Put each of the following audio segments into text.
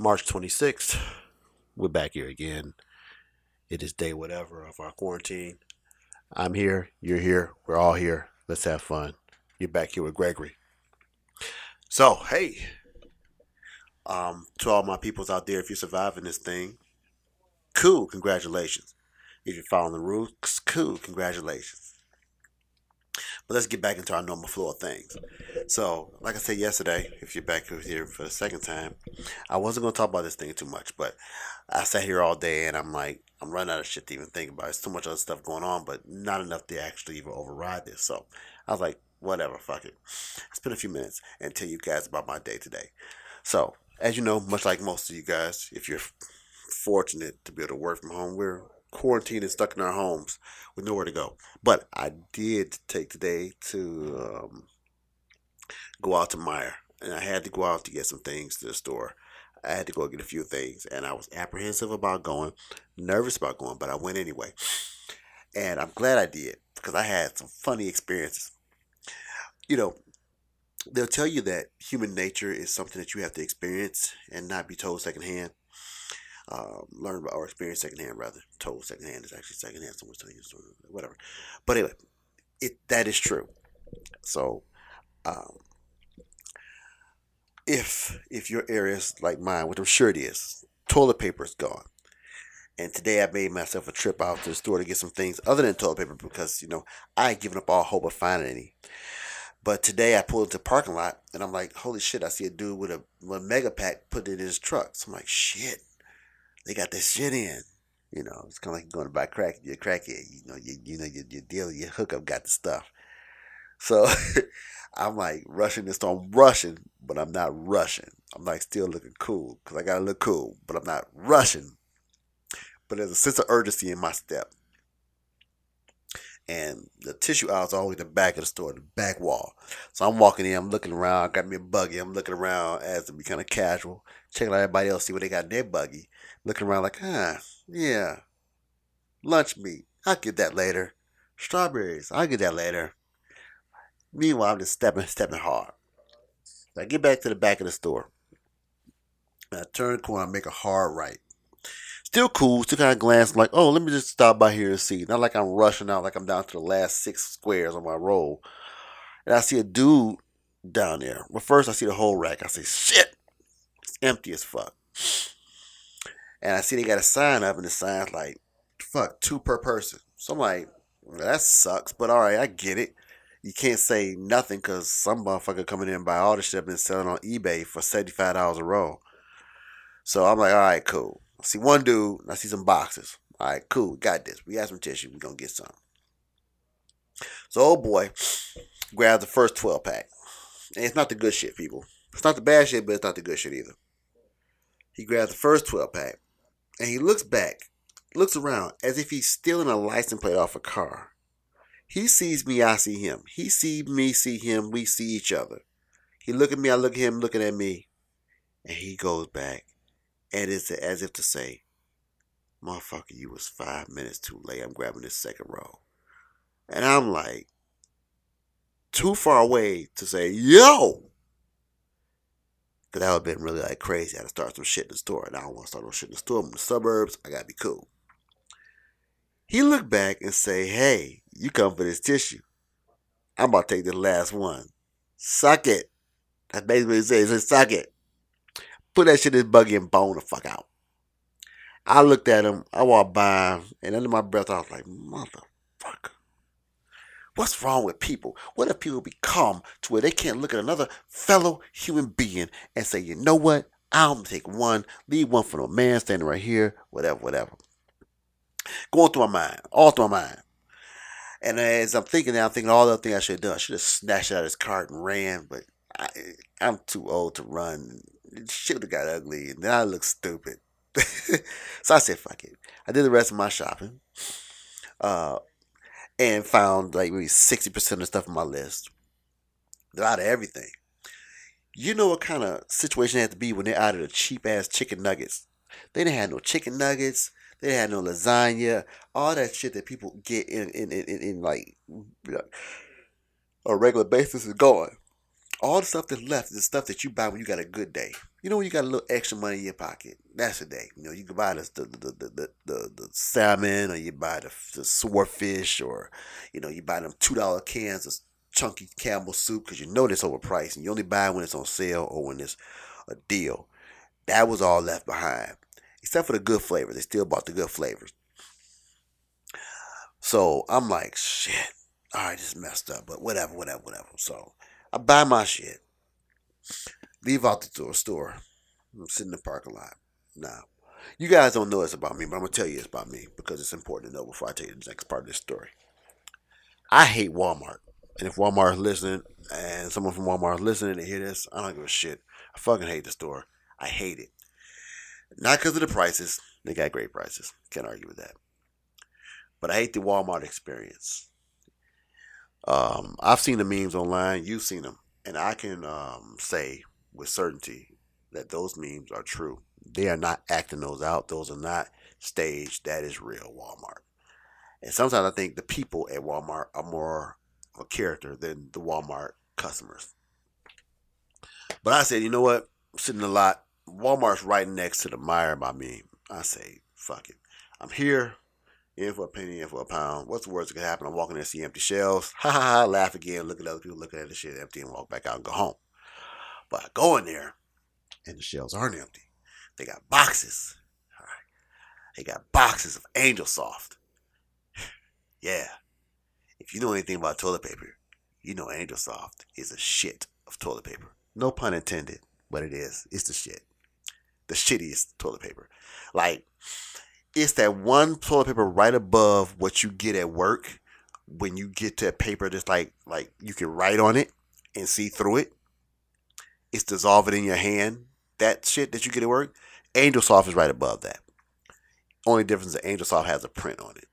March 26th. We're back here again. It is day whatever of our quarantine. I'm here, you're here, we're all here. Let's have fun. You're back here with Gregory. So, hey, um, to all my peoples out there, if you're surviving this thing, cool, congratulations. If you're following the rules, cool, congratulations. But let's get back into our normal flow of things. So, like I said yesterday, if you're back here for the second time, I wasn't going to talk about this thing too much, but I sat here all day and I'm like, I'm running out of shit to even think about. It's too much other stuff going on, but not enough to actually even override this. So, I was like, whatever, fuck it. Spend a few minutes and tell you guys about my day today. So, as you know, much like most of you guys, if you're fortunate to be able to work from home, we're quarantined and stuck in our homes with nowhere to go. But I did take today to um, go out to Meijer, and I had to go out to get some things to the store. I had to go get a few things, and I was apprehensive about going, nervous about going, but I went anyway. And I'm glad I did because I had some funny experiences. You know, they'll tell you that human nature is something that you have to experience and not be told secondhand um, learn or experience secondhand rather. Told secondhand is actually secondhand. Someone's telling you whatever. But anyway, it that is true. So, um, if if your area is like mine, which I'm sure it is, toilet paper is gone. And today I made myself a trip out to the store to get some things other than toilet paper because you know I had given up all hope of finding any. But today I pulled into the parking lot and I'm like, holy shit! I see a dude with a, with a mega pack put in his truck. So I'm like, shit they got this shit in. You know, it's kind of like going to buy crack. You're crackhead. You know, you, you know, your, your deal, your hookup got the stuff. So I'm like rushing this. I'm rushing, but I'm not rushing. I'm like still looking cool because I got to look cool, but I'm not rushing. But there's a sense of urgency in my step. And the tissue aisle is always the back of the store, the back wall. So I'm walking in, I'm looking around, I got me a buggy, I'm looking around as to be kind of casual, checking out everybody else, see what they got in their buggy looking around like, ah, yeah, lunch meat. I'll get that later. Strawberries. I'll get that later. Meanwhile, I'm just stepping, stepping hard. I get back to the back of the store. I turn the corner, I make a hard right. Still cool, still kind of glance like, oh, let me just stop by here and see. Not like I'm rushing out, like I'm down to the last six squares on my roll. And I see a dude down there. Well, first I see the whole rack. I say, shit, it's empty as fuck. And I see they got a sign up, and the sign's like, fuck, two per person. So I'm like, well, that sucks, but all right, I get it. You can't say nothing because some motherfucker coming in and buy all the shit been selling on eBay for $75 a roll. So I'm like, all right, cool. I see one dude, I see some boxes. All right, cool, got this. We got some tissue, we gonna get some. So old boy grabs the first 12 pack. And it's not the good shit, people. It's not the bad shit, but it's not the good shit either. He grabs the first 12 pack and he looks back, looks around as if he's stealing a license plate off a car. He sees me, I see him. He sees me, see him, we see each other. He look at me, I look at him, looking at me, and he goes back, and it's as if to say, "Motherfucker, you was five minutes too late. I'm grabbing this second row," and I'm like, too far away to say, "Yo." Cause that would have been really like crazy. I had to start some shit in the store. And I don't want to start no shit in the store. I'm in the suburbs. I gotta be cool. He looked back and say, Hey, you come for this tissue. I'm about to take the last one. Suck it. That's basically what he said. He said, suck it. Put that shit in his buggy and bone the fuck out. I looked at him, I walked by and under my breath, I was like, motherfucker. What's wrong with people? What if people become to where they can't look at another fellow human being and say, you know what? Gonna take one, leave one for the man standing right here, whatever, whatever. Going through my mind, all through my mind. And as I'm thinking now, I'm thinking all the other things I should have done. I should have snatched out his cart and ran, but I, am too old to run. It should have got ugly, and then I look stupid. so I said, fuck it. I did the rest of my shopping. Uh, and found like maybe 60% of the stuff on my list. They're out of everything. You know what kind of situation it had to be when they're out of the cheap ass chicken nuggets. They didn't have no chicken nuggets. They had no lasagna. All that shit that people get in in, in, in, in like a regular basis is gone. All the stuff that's left is the stuff that you buy when you got a good day. You know when you got a little extra money in your pocket. That's a day. You know you can buy the the the the, the, the salmon, or you buy the, the swordfish, or you know you buy them two dollar cans of chunky Campbell soup because you know it's overpriced, and you only buy when it's on sale or when it's a deal. That was all left behind, except for the good flavors. They still bought the good flavors. So I'm like, shit. All right, just messed up, but whatever, whatever, whatever. So I buy my shit, leave out the store. I'm sitting in the parking lot. Now, you guys don't know this about me, but I'm gonna tell you it's about me because it's important to know before I tell you the next part of this story. I hate Walmart, and if Walmart is listening, and someone from Walmart is listening and hear this, I don't give a shit. I fucking hate the store. I hate it. Not because of the prices. They got great prices. Can't argue with that. But I hate the Walmart experience. Um, I've seen the memes online. You've seen them, and I can um, say with certainty that those memes are true. They are not acting those out. Those are not staged. That is real Walmart. And sometimes I think the people at Walmart are more of a character than the Walmart customers. But I said, you know what? I'm sitting a lot. Walmart's right next to the Meijer by me. I say, fuck it. I'm here in for a penny, in for a pound. What's the worst that could happen? I'm walking there, see empty shelves. Ha ha ha, laugh again, look at other people looking at the shit empty and walk back out and go home. But I go in there and the shelves aren't empty. They got boxes. All right. They got boxes of Angel Soft. yeah. If you know anything about toilet paper, you know Angel Soft is a shit of toilet paper. No pun intended, but it is. It's the shit. The shittiest toilet paper. Like, it's that one toilet paper right above what you get at work when you get to a paper that's like like you can write on it and see through it. It's dissolving in your hand. That shit that you get at work, Angel Soft is right above that. Only difference is Angel Soft has a print on it.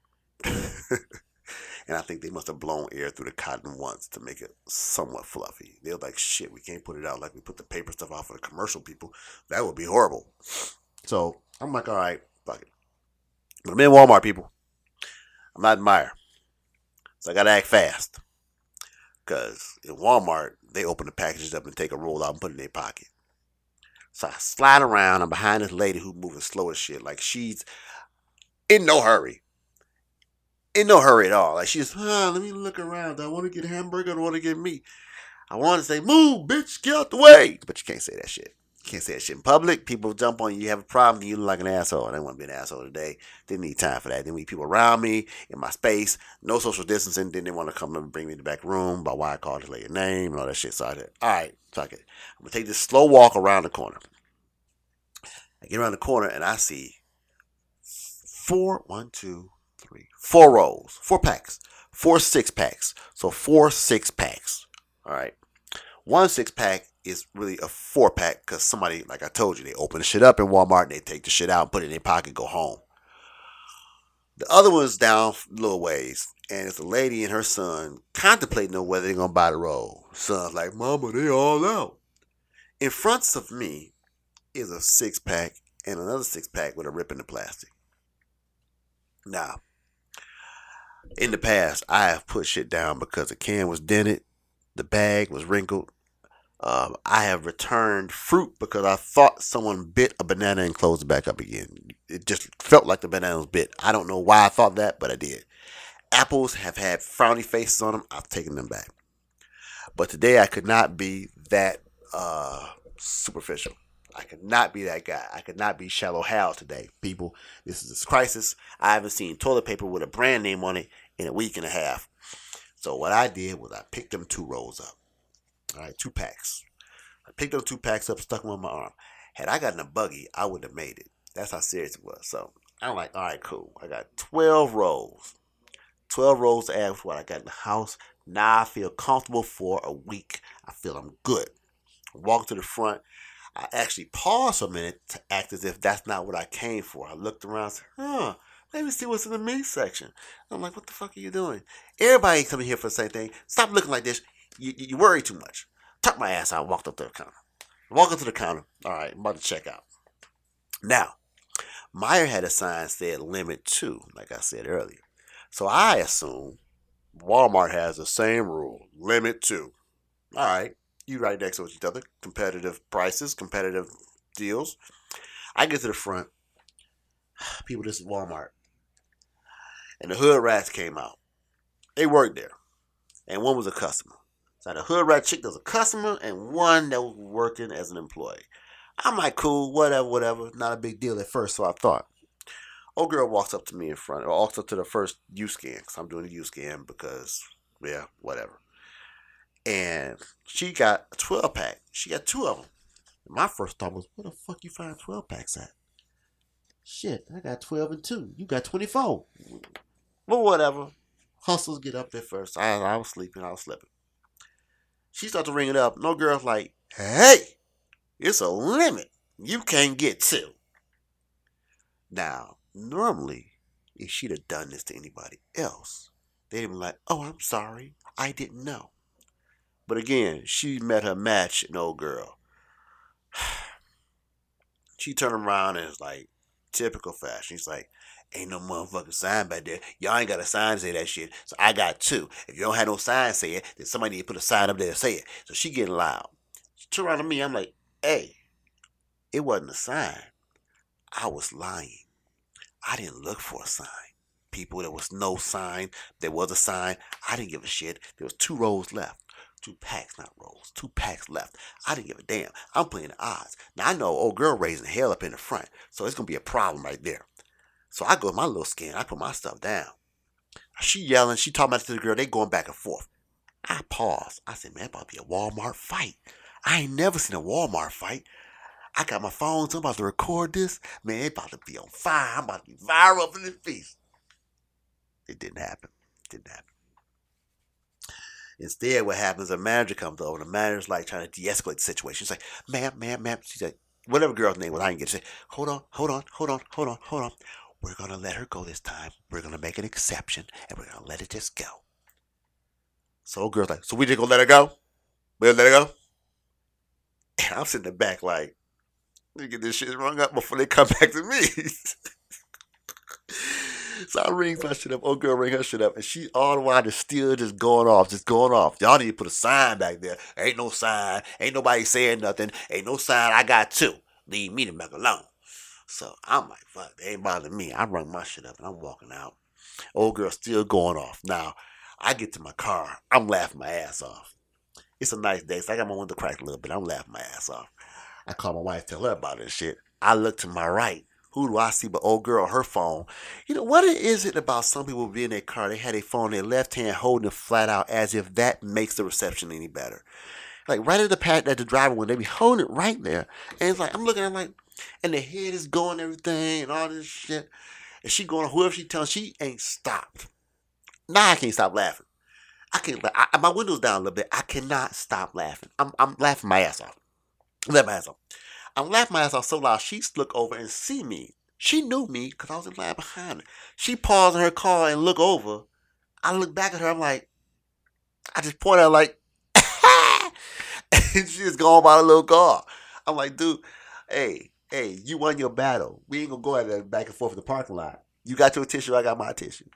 and I think they must have blown air through the cotton once to make it somewhat fluffy. They're like, shit, we can't put it out like we put the paper stuff out for the commercial people. That would be horrible. So I'm like, all right, fuck it. I'm in Walmart, people. I'm not in Meijer. So I got to act fast. Because in Walmart, they open the packages up and take a roll out and put it in their pocket. So I slide around. I'm behind this lady who's moving slow as shit. Like she's in no hurry. In no hurry at all. Like she's, ah, let me look around. I want to get hamburger? I want to get meat. I want to say, move, bitch, get out the way. But you can't say that shit. Can't say that shit in public. People jump on you. You have a problem. You look like an asshole. I didn't want to be an asshole today. Didn't need time for that. Didn't need people around me in my space. No social distancing. Didn't want to come and bring me to the back room by why I called this lady name and all that shit. So I said, all right, fuck it. I'm to take this slow walk around the corner. I get around the corner and I see four, one, two, three, four rolls, four packs, four six packs. So four six packs. All right. One six pack is really a four pack because somebody, like I told you, they open the shit up in Walmart and they take the shit out and put it in their pocket go home. The other one's down a little ways, and it's a lady and her son contemplating on whether they're gonna buy the roll. Son's like, Mama, they all out. In front of me is a six pack and another six pack with a rip in the plastic. Now, in the past, I have put shit down because the can was dented, the bag was wrinkled, um, I have returned fruit because I thought someone bit a banana and closed it back up again. It just felt like the banana was bit. I don't know why I thought that, but I did. Apples have had frowny faces on them. I've taken them back. But today I could not be that uh, superficial. I could not be that guy. I could not be shallow Hal today. People, this is this crisis. I haven't seen toilet paper with a brand name on it in a week and a half. So what I did was I picked them two rolls up. All right, two packs. I picked those two packs up, stuck them on my arm. Had I gotten a buggy, I would have made it. That's how serious it was. So I'm like, all right, cool. I got 12 rolls. 12 rolls to add what I got in the house. Now I feel comfortable for a week. I feel I'm good. Walk to the front. I actually paused a minute to act as if that's not what I came for. I looked around said, huh, let me see what's in the meat section. I'm like, what the fuck are you doing? Everybody coming here for the same thing. Stop looking like this you, you worry too much. Tuck my ass out, walked up to the counter. Walk up to the counter. All right, I'm about to check out. Now, Meijer had a sign said limit two, like I said earlier. So I assume Walmart has the same rule, limit two. All right. You right next to each other, competitive prices, competitive deals. I get to the front. People, this is Walmart. And the hood rats came out. They worked there. And one was a customer. So the hood rat chick was a customer and one that was working as an employee. I'm like, cool, whatever, whatever. Not a big deal at first, so I thought. Old girl walks up to me in front, or walks up to the first U scan, because I'm doing a U scan because, yeah, whatever. And she got a 12 pack. She got two of them. My first thought was, where the fuck you find 12 packs at? Shit, I got 12 and 2. You got 24. But whatever. Hustles get up there first. I, I was sleeping. I was slipping. She starts to ring it up. No girl's like, hey, it's a limit. You can't get two. Now, normally, if she'd have done this to anybody else, they'd have been like, oh, I'm sorry. I didn't know. But again, she met her match, an old girl. she turned around and was like, typical fashion. She's like, ain't no motherfucking sign back there. Y'all ain't got a sign to say that shit. So I got two. If you don't have no sign say it, then somebody need to put a sign up there to say it. So she getting loud. She turned around to me. I'm like, hey, it wasn't a sign. I was lying. I didn't look for a sign. People, there was no sign. There was a sign. I didn't give a shit. There was two rows left. Two packs, not rolls. Two packs left. I didn't give a damn. I'm playing the odds. Now I know old girl raising hell up in the front, so it's gonna be a problem right there. So I go with my little skin. I put my stuff down. She yelling. She talking about to the girl. They going back and forth. I pause. I said, man, about to be a Walmart fight. I ain't never seen a Walmart fight. I got my phone, so I'm about to record this. Man, it about to be on fire. I'm about to be viral up in this piece. It didn't happen. It didn't happen. Instead, what happens, a manager comes over, and the manager's like trying to de-escalate the situation. She's like, ma'am, ma'am, ma'am. She's like, whatever girl's name was, I didn't get to say, hold on, hold on, hold on, hold on, hold on. We're gonna let her go this time. We're gonna make an exception, and we're gonna let it just go. So old girl's like, so we just gonna let her go? We'll let her go? And I'm sitting in the back like, let get this shit rung up before they come back to me. So I ring my shit up. Old girl ring her shit up, and she all the while is still just going off, just going off. Y'all need to put a sign back there. Ain't no sign. Ain't nobody saying nothing. Ain't no sign. I got two. Leave me the back alone. So I'm like, fuck, they ain't bothering me. I rung my shit up and I'm walking out. Old girl still going off. Now, I get to my car. I'm laughing my ass off. It's a nice day, so I got my window cracked a little bit. I'm laughing my ass off. I call my wife, tell her about this shit. I look to my right. Who do I see but old girl her phone? You know, what is it about some people being in their car? They had their phone in their left hand holding it flat out as if that makes the reception any better. Like right at the pad at the driver when they be holding it right there. And it's like I'm looking at like and the head is going everything and all this shit. And she going whoever she telling she ain't stopped. Now I can't stop laughing. I can't I, my window's down a little bit. I cannot stop laughing. I'm I'm laughing my ass off. I'm laughing my ass off. I'm laughing my ass off so loud. She look over and see me. She knew me because I was in line behind her. She paused in her car and look over. I look back at her. I'm like, I just point out like, and she just going by the little car. I'm like, dude, hey, hey, you won your battle. We ain't gonna go at that back and forth in the parking lot. You got your tissue, I got my tissue.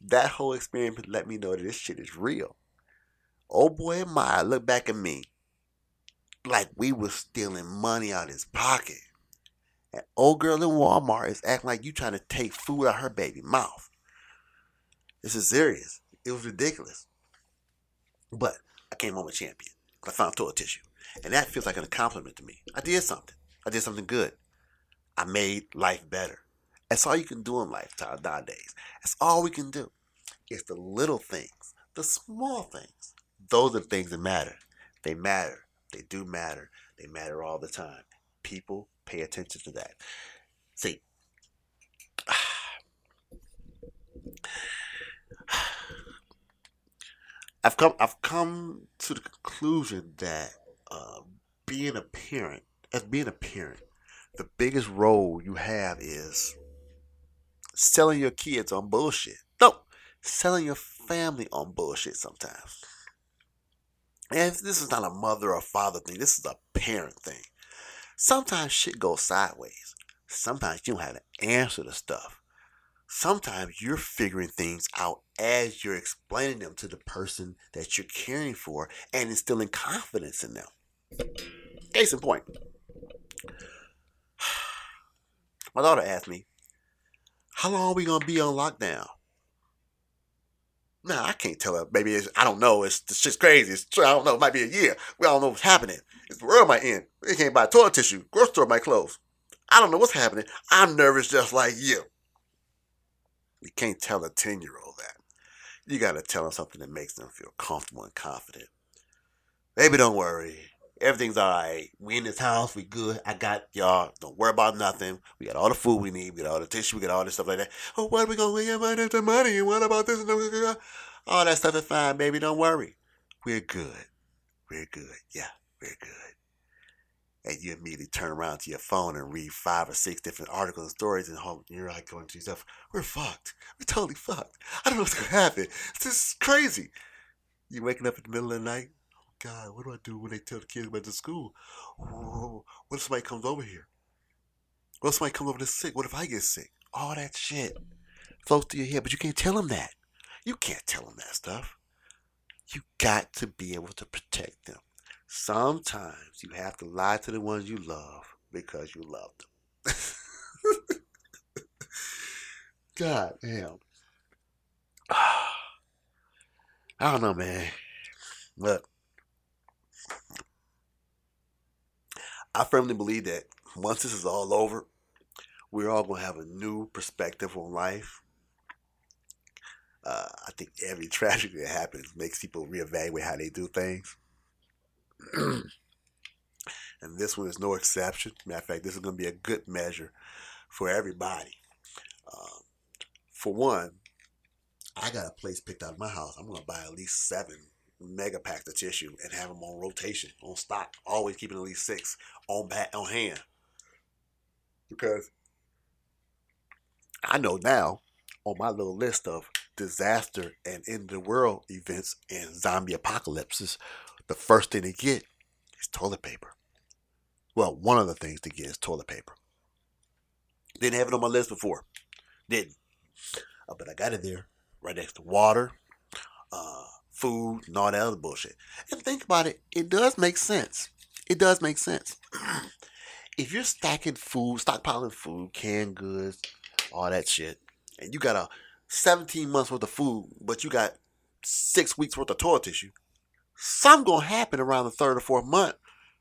That whole experience let me know that this shit is real. Oh boy, am I look back at me like we was stealing money out of his pocket. And old girl in Walmart is acting like you trying to take food out of her baby mouth. This is serious. It was ridiculous. But I came home a champion. I found toilet tissue. And that feels like an accomplishment to me. I did something. I did something good. I made life better. That's all you can do in life nowadays. That's all we can do. It's the little things, the small things. Those are the things that matter. They matter. They do matter. They matter all the time. People pay attention to that. See, I've come I've come to the conclusion that uh, being a parent, as being a parent, the biggest role you have is selling your kids on bullshit. No, selling your family on bullshit sometimes. And this is not a mother or father thing. This is a parent thing. Sometimes shit goes sideways. Sometimes you don't have to answer to stuff. sometimes you're figuring things out as you're explaining them to the person that you're caring for and instilling confidence in them. Case in point, my daughter asked me, How long are we going to be on lockdown? Now, I can't tell her. Maybe it's, I don't know. It's, it's just crazy. It's, I don't know. It might be a year. We don't know what's happening. It's the world might end. We can't buy toilet tissue. Grocery store might close. I don't know what's happening. I'm nervous just like you. You can't tell a 10 year old that. You got to tell them something that makes them feel comfortable and confident. Baby, don't worry. Everything's all right. We in this house. We good. I got y'all. Don't worry about nothing. We got all the food we need. We got all the tissue. We got all this stuff like that. Oh, what are we going to get the money? And what about this? All that stuff is fine, baby. Don't worry. We're good. We're good. Yeah, we're good and you immediately turn around to your phone and read five or six different articles and stories, and you're like going to yourself, "We're fucked. We're totally fucked. I don't know what's gonna happen. This is crazy." You waking up in the middle of the night. God, what do I do when they tell the kids about the school? what if somebody comes over here? What if somebody comes over to sick? What if I get sick? All that shit flows through your head, but you can't tell them that. You can't tell them that stuff. You got to be able to protect them. Sometimes you have to lie to the ones you love because you love them. God damn. I don't know, man. But I firmly believe that once this is all over, we're all going to have a new perspective on life. Uh, I think every tragedy that happens makes people reevaluate how they do things. and this one is no exception. Matter of fact, this is going to be a good measure for everybody. Um, for one, I got a place picked out of my house. I'm going to buy at least seven mega packs of tissue and have them on rotation, on stock. Always keeping at least six on back on hand. Because I know now on my little list of disaster and end of the world events and zombie apocalypses the first thing to get is toilet paper. Well, one of the things to get is toilet paper. Didn't have it on my list before. Didn't. Uh, but I got it there right next to water, uh, food, and all that other bullshit. And think about it, it does make sense. It does make sense. if you're stacking food, stockpiling food, canned goods, all that shit, and you got a 17 months worth of food, but you got six weeks worth of toilet tissue, something gonna happen around the third or fourth month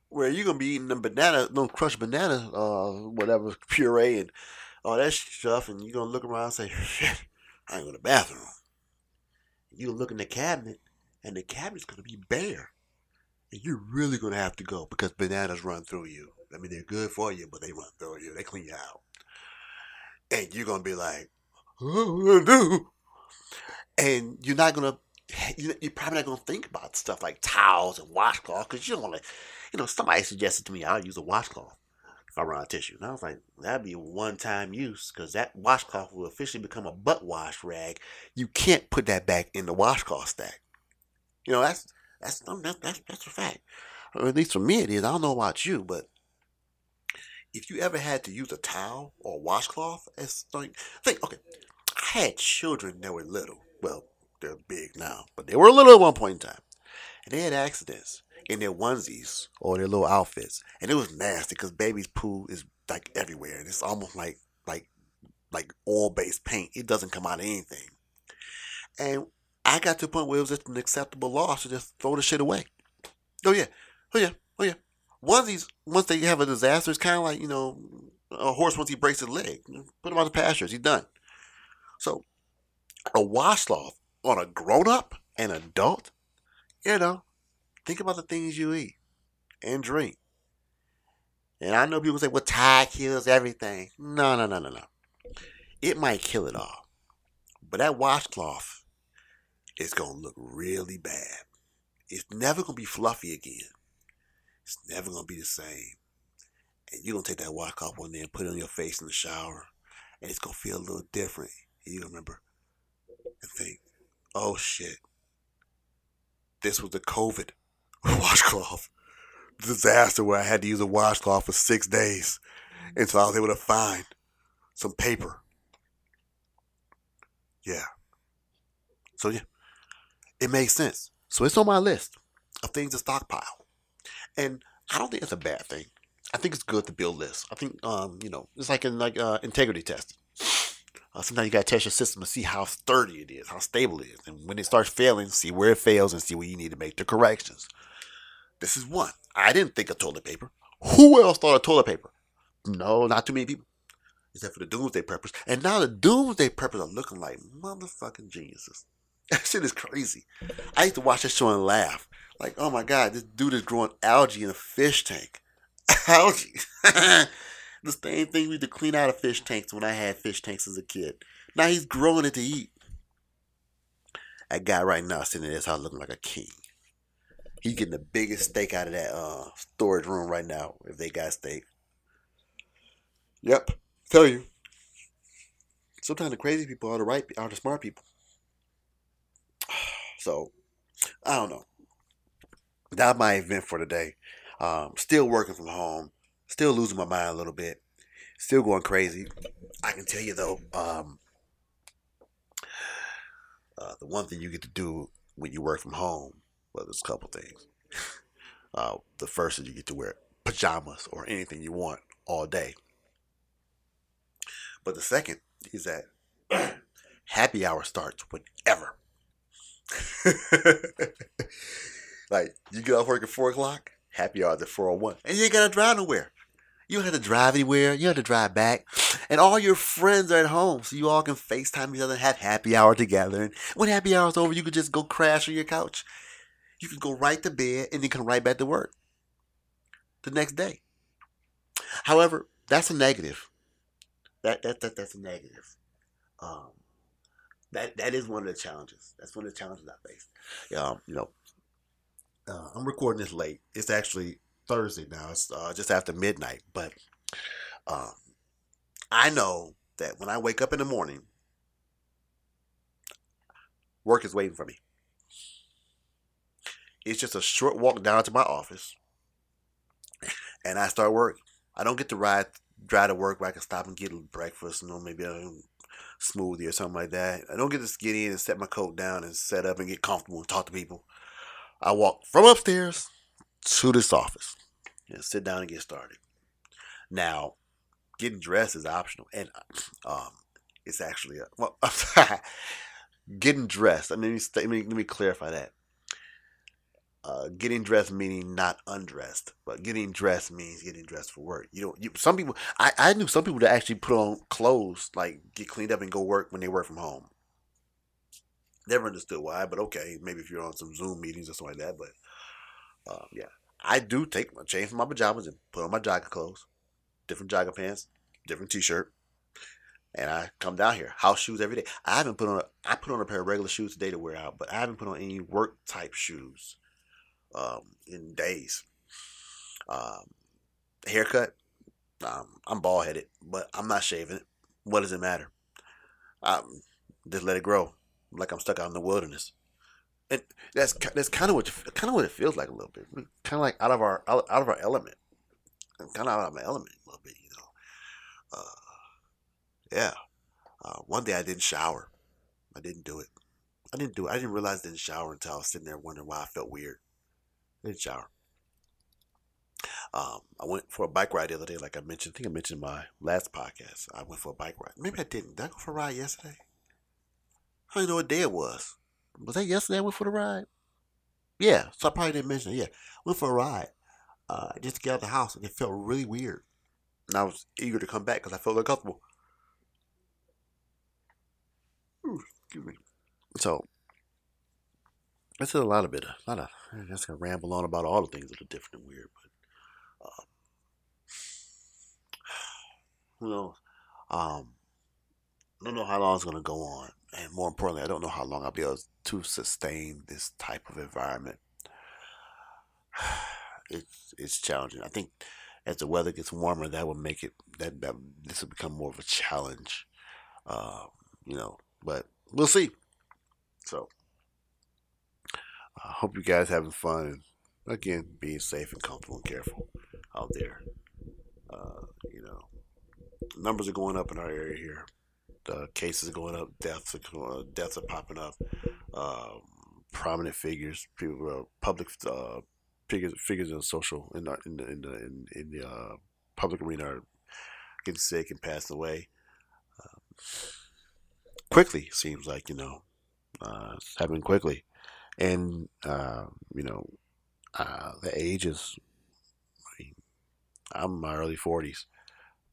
where you're gonna be eating them banana, them crushed banana, uh, whatever puree and all that stuff, and you're gonna look around and say, "Shit, I ain't to the bathroom." You look in the cabinet, and the cabinet's gonna be bare, and you're really gonna have to go because bananas run through you. I mean, they're good for you, but they run through you. They clean you out, and you're gonna be like, "Oh, do," and you're not gonna you're probably not going to think about stuff like towels and washcloth because you don't want to, you know, somebody suggested to me I'll use a washcloth if I run out of tissue. And I was like, that'd be one time use because that washcloth will officially become a butt wash rag. You can't put that back in the washcloth stack. You know, that's that's that's that's, that's a fact. Or at least for me it is. I don't know about you, but if you ever had to use a towel or a washcloth, it's like think okay. I had children that were little. Well, they're big now, but they were little at one point in time. And they had accidents in their onesies or their little outfits. And it was nasty because baby's poo is like everywhere. And it's almost like like like oil based paint. It doesn't come out of anything. And I got to the point where it was just an acceptable loss to just throw the shit away. Oh yeah. Oh yeah. Oh yeah. Onesies, once they have a disaster, it's kind of like, you know, a horse once he breaks his leg. Put him on the pastures. He's done. So a washcloth on a grown up, an adult, you know, think about the things you eat and drink. And I know people say, well, Tide kills everything. No, no, no, no, no. It might kill it all. But that washcloth is going to look really bad. It's never going to be fluffy again. It's never going to be the same. And you're going to take that washcloth one day and put it on your face in the shower. And it's going to feel a little different. And you remember and think, oh shit, this was the COVID washcloth disaster where I had to use a washcloth for six days until I was able to find some paper Yeah. So yeah, it makes sense. So it's on my list of things to stockpile, and I don't think it's a bad thing. I think it's good to build lists. I think um, you know, it's like in like uh, integrity testing. Uh, sometimes you gotta test your system to see how sturdy it is, how stable it is, and when it starts failing, see where it fails and see where you need to make the corrections. This is one. I didn't think of toilet paper. Who else thought of toilet paper? No, not too many people, except for the doomsday preppers. And now the doomsday preppers are looking like motherfucking geniuses. That shit is crazy. I used to watch that show and laugh. Like, oh my god, this dude is growing algae in a fish tank. algae. the same thing we used to clean out of fish tanks when I had fish tanks as a kid. Now he's growing it to eat. That guy right now sitting in his house looking like a king. He's getting the biggest steak out of that uh, storage room right now if they got steak. Yep, tell you. Sometimes the crazy people are the right, are the smart people. So, I don't know. That my event for today. Um, still working from home. Still losing my mind a little bit. Still going crazy. I can tell you though, um, uh, the one thing you get to do when you work from home, well, there's a couple things. Uh, the first is you get to wear pajamas or anything you want all day. But the second is that happy hour starts whenever. like you get off work at four o'clock, happy hour at four oh one, and you ain't gotta drive nowhere. You don't have to drive anywhere. You have to drive back. And all your friends are at home, so you all can FaceTime each other and have happy hour together. And when happy hour's over, you can just go crash on your couch. You can go right to bed and then come right back to work the next day. However, that's a negative. That, that, that that's a negative. Um, that that is one of the challenges. That's one of the challenges I face. Um, you know, uh, I'm recording this late. It's actually Thursday now. It's uh, just after midnight, but um, I know that when I wake up in the morning, work is waiting for me. It's just a short walk down to my office, and I start work. I don't get to ride drive to work where I can stop and get breakfast, you know, maybe a smoothie or something like that. I don't get to get in and set my coat down and set up and get comfortable and talk to people. I walk from upstairs to this office and sit down and get started. Now, getting dressed is optional, and um, it's actually a, well, getting dressed. I mean, let me let me clarify that. Uh, getting dressed meaning not undressed, but getting dressed means getting dressed for work. You know, you, some people. I, I knew some people that actually put on clothes, like get cleaned up and go work when they work from home. Never understood why, but okay, maybe if you're on some Zoom meetings or something like that. But uh, yeah, I do take my change from my pajamas and put on my jogging clothes, different jogging pants, different t-shirt, and I come down here. House shoes every day. I haven't put on a, I put on a pair of regular shoes today to wear out, but I haven't put on any work type shoes um, in days. Um, haircut, um, I'm bald headed, but I'm not shaving it. What does it matter? Um, just let it grow, like I'm stuck out in the wilderness. And that's that's kind of what kind of what it feels like a little bit. Kind of like out of our out of our element. I'm kind of out of my element a little bit, you know. Uh, yeah. Uh, one day I didn't shower. I didn't do it. I didn't do it. I didn't realize I didn't shower until I was sitting there wondering why I felt weird shower. Um, I went for a bike ride the other day, like I mentioned. I think I mentioned my last podcast. I went for a bike ride. Maybe I didn't. Did I go for a ride yesterday? I don't even know what day it was. Was that yesterday I went for the ride? Yeah, so I probably didn't mention it. Yeah, went for a ride uh, just to get out of the house, and it felt really weird. And I was eager to come back because I felt uncomfortable. Ooh, excuse me. So it's a lot of bit, a lot of. I'm just gonna ramble on about all the things that are different and weird, but um, who knows? Um, I don't know how long it's gonna go on, and more importantly, I don't know how long I'll be able to sustain this type of environment. It's it's challenging. I think as the weather gets warmer, that will make it that, that this will become more of a challenge. Uh, you know, but we'll see. So I hope you guys having fun. Again, being safe and comfortable and careful out there. Uh, you know, numbers are going up in our area here. uh, cases are going up, deaths are, uh, deaths are popping up. Um, prominent figures, people, uh, public uh, figures, figures in social in the in the in the, in, in the uh, public arena are getting sick and passing away. Um, quickly seems like you know uh, it's happening quickly, and uh, you know uh, the age is. I mean, I'm in my early forties,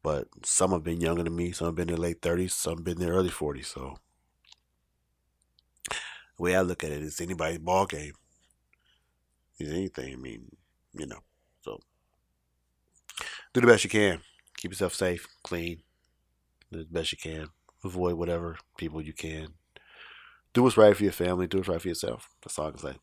but some have been younger than me. Some have been in their late thirties. Some have been in their early forties. So the way I look at it, it's anybody's ball game. It's anything. I mean, you know. So do the best you can. Keep yourself safe, clean, do the best you can. Avoid whatever people you can. Do what's right for your family. Do what's right for yourself. That's all I can say.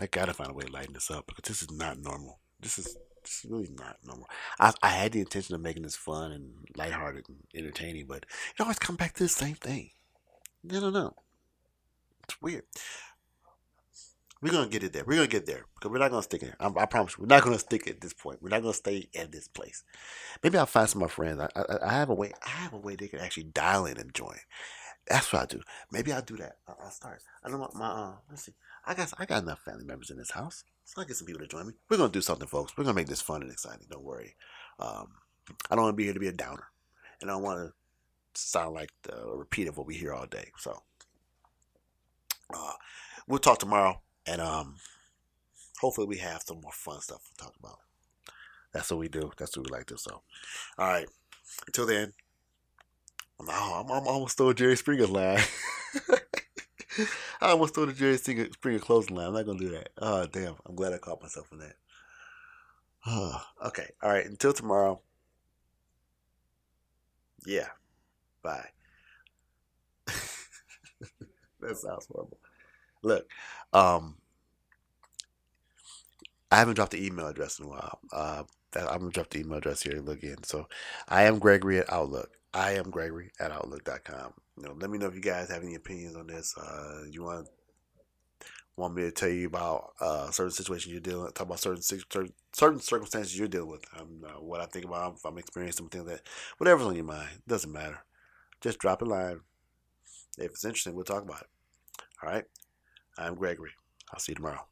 I gotta find a way to lighten this up because this is not normal. This is this is really not normal. I, I had the intention of making this fun and lighthearted and entertaining, but it always comes back to the same thing. No, no, no. It's weird. We're gonna get it there. We're gonna get there because we're not gonna stick it. I, I promise. You, we're not gonna stick at this point. We're not gonna stay at this place. Maybe I'll find some of my friends. I, I, I have a way. I have a way they can actually dial in and join. That's what I do. Maybe I'll do that. I'll, I'll start. I don't know my. Uh, let's see. I guess I got enough family members in this house, so I get some people to join me. We're gonna do something, folks. We're gonna make this fun and exciting. Don't worry. Um, I don't want to be here to be a downer, and I don't want to sound like the repeat of what we hear all day. So uh, we'll talk tomorrow, and um, hopefully we have some more fun stuff to talk about. That's what we do. That's what we like to. So, all right. Until then, oh, I'm, I'm almost stole Jerry Springer's line. I almost stole the Jerry Springer, closing line. I'm not gonna do that. Oh damn! I'm glad I caught myself in that. Okay. All right. Until tomorrow. Yeah. Bye. that sounds horrible. Look, um, I haven't dropped the email address in a while. Uh, I'm gonna drop the email address here and look in. So, I am Gregory at Outlook. I am Gregory at Outlook.com. You know, let me know if you guys have any opinions on this. Uh, you want want me to tell you about uh, certain situations you're dealing, talk about certain certain, circumstances you're dealing with, um, uh, what I think about, if I'm experiencing something that, whatever's on your mind, doesn't matter. Just drop a line. If it's interesting, we'll talk about it. All right. I'm Gregory. I'll see you tomorrow.